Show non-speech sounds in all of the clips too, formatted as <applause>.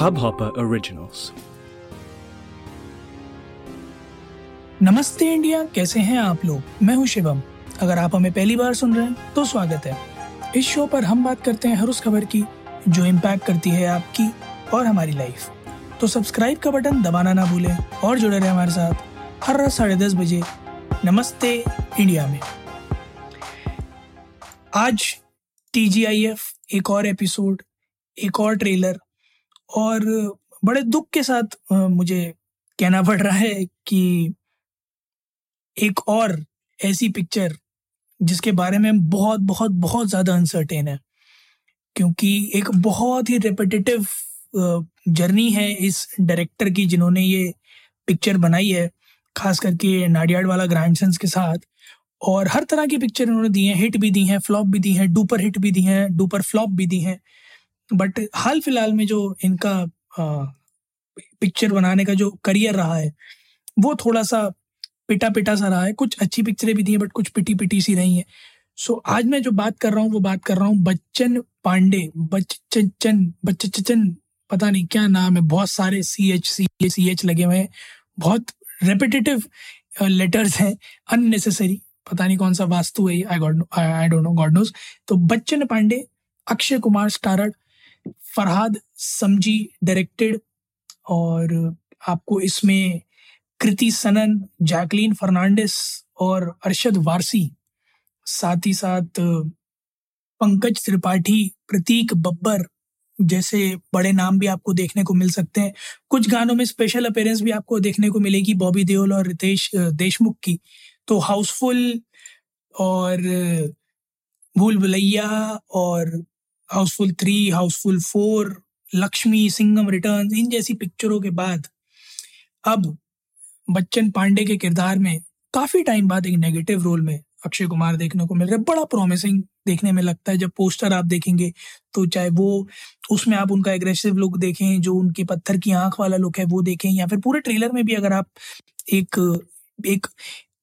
Hubhopper Originals. नमस्ते India, कैसे हैं आप लोग? मैं हूँ शिवम। अगर आप हमें पहली बार सुन रहे हैं तो स्वागत है। इस शो पर हम बात करते हैं हर उस खबर की, जो इम्पैक्ट करती है आपकी और हमारी लाइफ तो सब्सक्राइब का बटन दबाना ना भूलें और जुड़े रहे हमारे साथ हर रात साढ़े दस बजे नमस्ते इंडिया में। आज टीजीआईएफ एक और एपिसोड एक और ट्रेलर और बड़े दुख के साथ मुझे कहना पड़ रहा है कि एक और ऐसी पिक्चर जिसके बारे में बहुत बहुत बहुत ज़्यादा अनसर्टेन है। क्योंकि एक बहुत ही रिपीटेटिव जर्नी है इस डायरेक्टर की जिन्होंने ये पिक्चर बनाई है, खास करके नाडियाड वाला ग्रैंडसन्स के साथ। और हर तरह की पिक्चर इन्होंने दी हैं हिट भी दी हैं फ्लॉप भी दी हैं डुपर हिट भी दी हैं डुपर फ्लॉप भी दी हैं। बट हाल फ़िलहाल में जो इनका पिक्चर बनाने का जो करियर रहा है वो थोड़ा सा पिटा पिटा सा रहा है। कुछ अच्छी पिक्चरें भी दी हैं बट कुछ पिटी पिटी सी रही हैं। सो so, आज मैं जो बात कर रहा हूँ वो बात कर रहा हूँ बच्चन पांडे। बच्चन बच्चन पता नहीं क्या नाम है। बहुत सारे C H C C H लगे हुए हैं। बहुत रेपिटेटिव लेटर्स हैं। अननेसेसरी पता नहीं कौन सा वास्तु है I I don't know God knows तो बच्चन पांडे अक्षय कुमार स्टारड फरहाद समजी डायरेक्टेड और आपको इसमें कृति सनन, जैकलीन फर्नांडिस और अरशद वारसी, साथ ही साथ, पंकज त्रिपाठी, प्रतीक बब्बर जैसे बड़े नाम भी आपको देखने को मिल सकते हैं। कुछ गानों में स्पेशल अपेयरेंस भी आपको देखने को मिलेगी, बॉबी देओल और रितेश देशमुख की। तो हाउसफुल और भूल भुलैया और Housefull three, Housefull four, Laxmi Singham return इन जैसी पिक्चरों के बाद अब बच्चन पांडे के किरदार में काफ़ी टाइम बाद एक नेगेटिव रोल में अक्षय कुमार देखने को मिल रहा है। बड़ा प्रॉमिसिंग देखने में लगता है। जब पोस्टर आप देखेंगे तो चाहे वो उसमें आप उनका एग्रेसिव लुक देखें, जो उनकी पत्थर की आँख वाला लुक है, वो देखें, या फिर पूरे ट्रेलर में भी अगर आप एक एक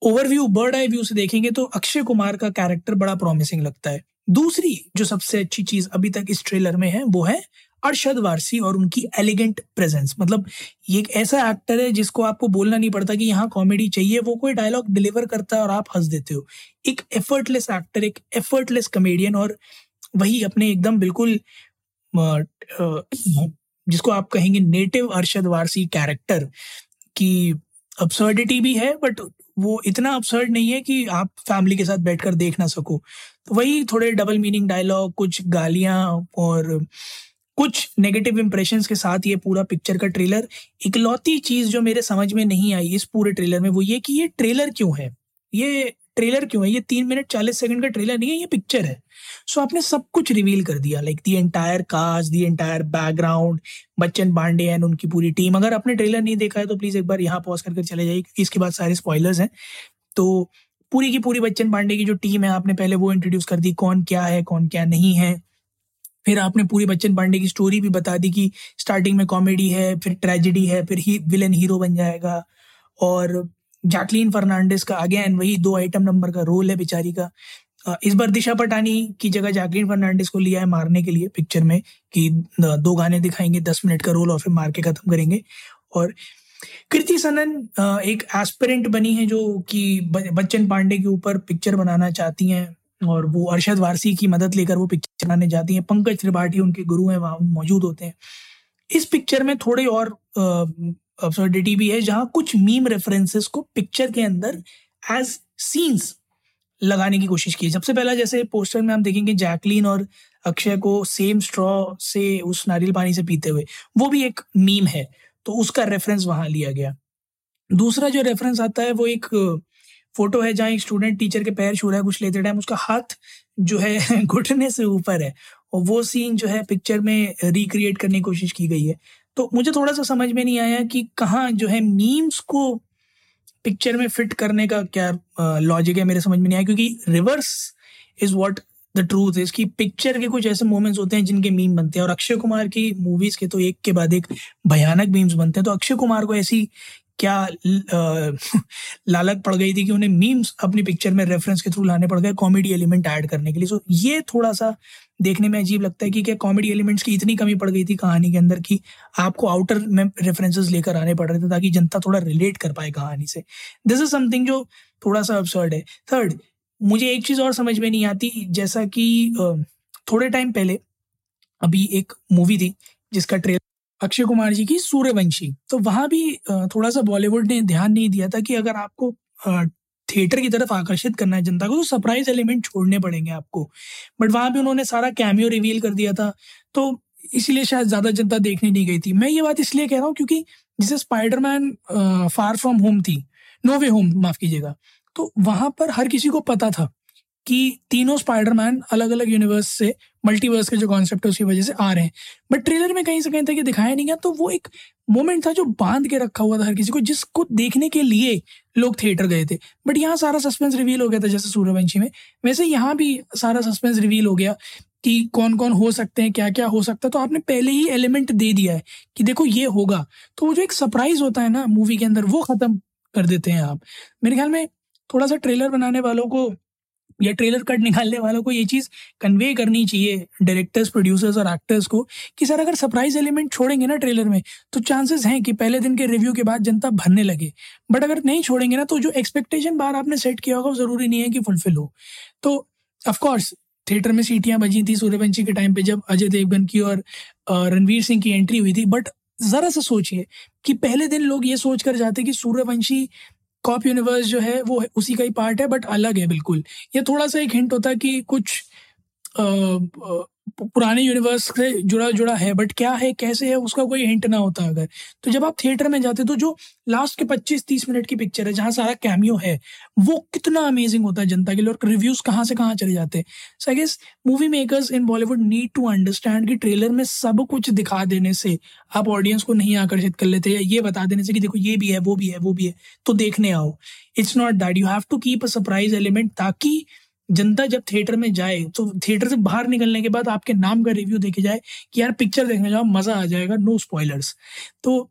ओवरव्यू बर्ड आई व्यू से देखेंगे तो अक्षय कुमार का कैरेक्टर बड़ा प्रॉमिसिंग लगता है। दूसरी जो सबसे अच्छी चीज़ अभी तक इस ट्रेलर में है, वो है अरशद वारसी और उनकी एलिगेंट प्रेजेंस मतलब ये एक ऐसा एक्टर है जिसको आपको बोलना नहीं पड़ता कि यहाँ कॉमेडी चाहिए, वो कोई डायलॉग डिलीवर करता है और आप हंस देते हो। एक एफर्टलेस एक्टर एक एफर्टलेस कमेडियन और वही अपने एकदम बिल्कुल जिसको आप कहेंगे नेटिव अरशद वारसी कैरेक्टर की अब्सर्डिटी भी है बट वो इतना अपसर्ड नहीं है कि आप फैमिली के साथ बैठकर देख ना सको। तो वही थोड़े डबल मीनिंग डायलॉग कुछ गालियाँ और कुछ नेगेटिव इंप्रेशन के साथ ये पूरा पिक्चर का ट्रेलर इकलौती चीज़ जो मेरे समझ में नहीं आई इस पूरे ट्रेलर में वो ये कि ये ट्रेलर क्यों है? ये ट्रेलर क्यों है? ये तीन मिनट चालीस सेकंड का ट्रेलर नहीं है ये पिक्चर है। सो so, आपने सब कुछ रिवील कर दिया like the entire cast the entire background Bachchan Pandey and उनकी पूरी टीम अगर आपने ट्रेलर नहीं देखा है तो प्लीज़ एक बार यहाँ पॉज करके चले जाइए क्योंकि इसके बाद सारे स्पॉयलर्स हैं। तो पूरी की पूरी बच्चन पांडे की जो टीम है आपने पहले वो इंट्रोड्यूस कर दी कौन क्या है कौन क्या नहीं है। फिर आपने पूरी बच्चन पांडे की स्टोरी भी बता दी कि स्टार्टिंग में कॉमेडी है फिर ट्रेजिडी है फिर ही विलन हीरो बन जाएगा। और जैकलीन फर्नांडिस का अगेन वही दो आइटम नंबर का रोल है बेचारी का। इस बार दिशा पटानी की जगह जैकलीन फर्नांडिस को लिया है मारने के लिए पिक्चर में, कि दो गाने दिखाएँगे, दस मिनट का रोल और फिर मार के खत्म करेंगे। और कृति सनन एक एस्पिरेंट बनी है जो कि बच्चन पांडे के ऊपर पिक्चर बनाना चाहती हैं, और वो अरशद वारसी की मदद लेकर वो पिक्चर बनाने जाती हैं। पंकज त्रिपाठी उनके गुरु हैं, वहाँ मौजूद होते हैं। इस पिक्चर में थोड़े और अब्सर्डिटी भी है, जहाँ कुछ मीम रेफरेंसेस को पिक्चर के अंदर एज सीन्स लगाने की कोशिश की सबसे पहला जैसे पोस्टर में हम देखेंगे जैकलीन और अक्षय को सेम स्ट्रॉ से उस नारियल पानी से पीते हुए। वो भी एक मीम है तो उसका रेफरेंस वहाँ लिया गया। दूसरा जो रेफरेंस आता है, वो एक फ़ोटो है जहाँ एक स्टूडेंट टीचर के पैर छू रहा है कुछ लेते टाइम उसका हाथ जो है <laughs> घुटने से ऊपर है। और वो सीन जो है पिक्चर में रिक्रिएट करने की कोशिश की गई है। तो मुझे थोड़ा सा समझ में नहीं आया कि कहाँ जो है मीम्स को पिक्चर में फिट करने का क्या लॉजिक है मेरे समझ में नहीं आया क्योंकि reverse is what the truth is कि पिक्चर के कुछ ऐसे मोमेंट्स होते हैं जिनके मीम बनते हैं और अक्षय कुमार की मूवीज़ के तो एक के बाद एक भयानक मीम्स बनते हैं। तो अक्षय कुमार को ऐसी क्या <laughs> लालच पड़ गई थी कि उन्हें मीम्स अपनी पिक्चर में रेफरेंस के थ्रू लाने पड़ गए कॉमेडी एलिमेंट ऐड करने के लिए। सो ये थोड़ा सा देखने में अजीब लगता है कि क्या कॉमेडी एलिमेंट्स की इतनी कमी पड़ गई थी कहानी के अंदर कि आपको आउटर में रेफरेंसेस लेकर आने पड़ रहे थे ताकि जनता थोड़ा रिलेट कर पाए कहानी से। दिस इज़ समथिंग जो थोड़ा सा अपसर्ड है। थर्ड मुझे एक चीज़ और समझ में नहीं आती, जैसा कि थोड़े टाइम पहले अभी एक मूवी थी जिसका ट्रेलर अक्षय कुमार जी की सूर्यवंशी। तो वहाँ भी थोड़ा सा बॉलीवुड ने ध्यान नहीं दिया था कि अगर आपको थिएटर की तरफ़ आकर्षित करना है जनता को तो सरप्राइज़ एलिमेंट छोड़ने पड़ेंगे आपको। बट वहाँ भी उन्होंने सारा कैमियो रिवील कर दिया था। तो इसलिए शायद ज़्यादा जनता देखने नहीं गई थी। मैं ये बात इसलिए कह रहा हूँ क्योंकि जिसे स्पाइडरमैन फार फ्रॉम होम थी नो वे होम माफ़ कीजिएगा तो वहाँ पर हर किसी को पता था। कि तीनों स्पाइडरमैन अलग अलग यूनिवर्स से मल्टीवर्स के जो कॉन्सेप्ट है, उसकी वजह से आ रहे हैं। बट ट्रेलर में कहीं से कहीं तक ये दिखाया नहीं गया तो वो एक मोमेंट था जो बाँध के रखा हुआ था हर किसी को, जिसको देखने के लिए लोग थिएटर गए थे। बट यहाँ सारा सस्पेंस रिवील हो गया था जैसे सूर्यवंशी में। वैसे यहाँ भी सारा सस्पेंस रिवील हो गया कि कौन कौन हो सकते हैं क्या क्या हो सकता है। तो आपने पहले ही एलिमेंट दे दिया है कि देखो ये होगा। तो वो जो एक सरप्राइज़ होता है ना मूवी के अंदर, वो खत्म कर देते हैं आप। मेरे ख्याल में थोड़ा सा ट्रेलर बनाने वालों को या ट्रेलर कट निकालने वालों को ये चीज़ कन्वे करनी चाहिए डायरेक्टर्स प्रोड्यूसर्स और एक्टर्स को कि सर, अगर सरप्राइज़ एलिमेंट छोड़ेंगे ना ट्रेलर में तो चांसेस हैं कि पहले दिन के रिव्यू के बाद जनता भरने लगे। बट अगर नहीं छोड़ेंगे ना तो जो एक्सपेक्टेशन बार आपने सेट किया होगा, वो ज़रूरी नहीं है कि फुलफिल हो। तो ऑफकोर्स थिएटर में सीटियाँ बजी थी सूर्यवंशी के टाइम पे जब अजय देवगन की और रणवीर सिंह की एंट्री हुई थी। बट जरा सा सोचिए कि पहले दिन लोग ये सोच कर जाते कि सूर्यवंशी कॉप यूनिवर्स जो है, वो उसी का ही पार्ट है बट अलग है बिल्कुल। ये थोड़ा सा एक हिंट होता है कि कुछ पुराने यूनिवर्स से जुड़ा जुड़ा है बट क्या है, कैसे है, उसका कोई हिंट ना होता अगर। तो जब आप थिएटर में जाते तो जो लास्ट के 25-30 मिनट की पिक्चर है, जहाँ सारा कैमियो है, वो कितना अमेजिंग होता है जनता के लिए, और रिव्यूज़ कहाँ से कहाँ चले जाते हैं। So I guess movie makers in Bollywood need to understand कि ट्रेलर में सब कुछ दिखा देने से आप ऑडियंस को नहीं आकर्षित कर लेते, या ये बता देने से कि देखो, ये भी है, वो भी है, वो भी है तो देखने आओ। It's not that you have to keep a surprise element ताकि जनता जब थिएटर में जाए तो थिएटर से बाहर निकलने के बाद आपके नाम का रिव्यू देखे जाए कि यार पिक्चर देखने जाओ, मज़ा आ जाएगा नो स्पॉयलर्स तो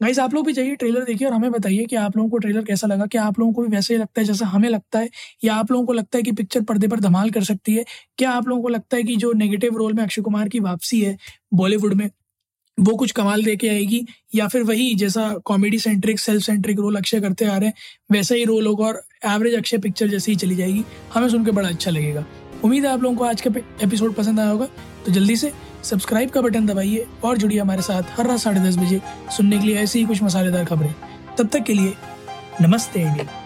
गाइज़ आप लोग भी जाइए ट्रेलर देखिए और हमें बताइए कि आप लोगों को ट्रेलर कैसा लगा, क्या आप लोगों को भी वैसे ही लगता है जैसा हमें लगता है, या आप लोगों को लगता है कि पिक्चर पर्दे पर धमाल कर सकती है, क्या आप लोगों को लगता है कि जो नेगेटिव रोल में अक्षय कुमार की वापसी है बॉलीवुड में वो कुछ कमाल दे के आएगी, या फिर वही जैसा comedy centric self centric role Akshay करते आ रहे हैं, वैसा ही रोल होगा और एवरेज अक्षय पिक्चर जैसे ही चली जाएगी। हमें सुन के बड़ा अच्छा लगेगा। उम्मीद है आप लोगों को आज का एपिसोड पसंद आया होगा। तो जल्दी से सब्सक्राइब का बटन दबाइए और जुड़िए हमारे साथ हर रात साढ़े दस बजे सुनने के लिए ऐसी ही कुछ मसालेदार खबरें। तब तक के लिए नमस्ते इंडिया।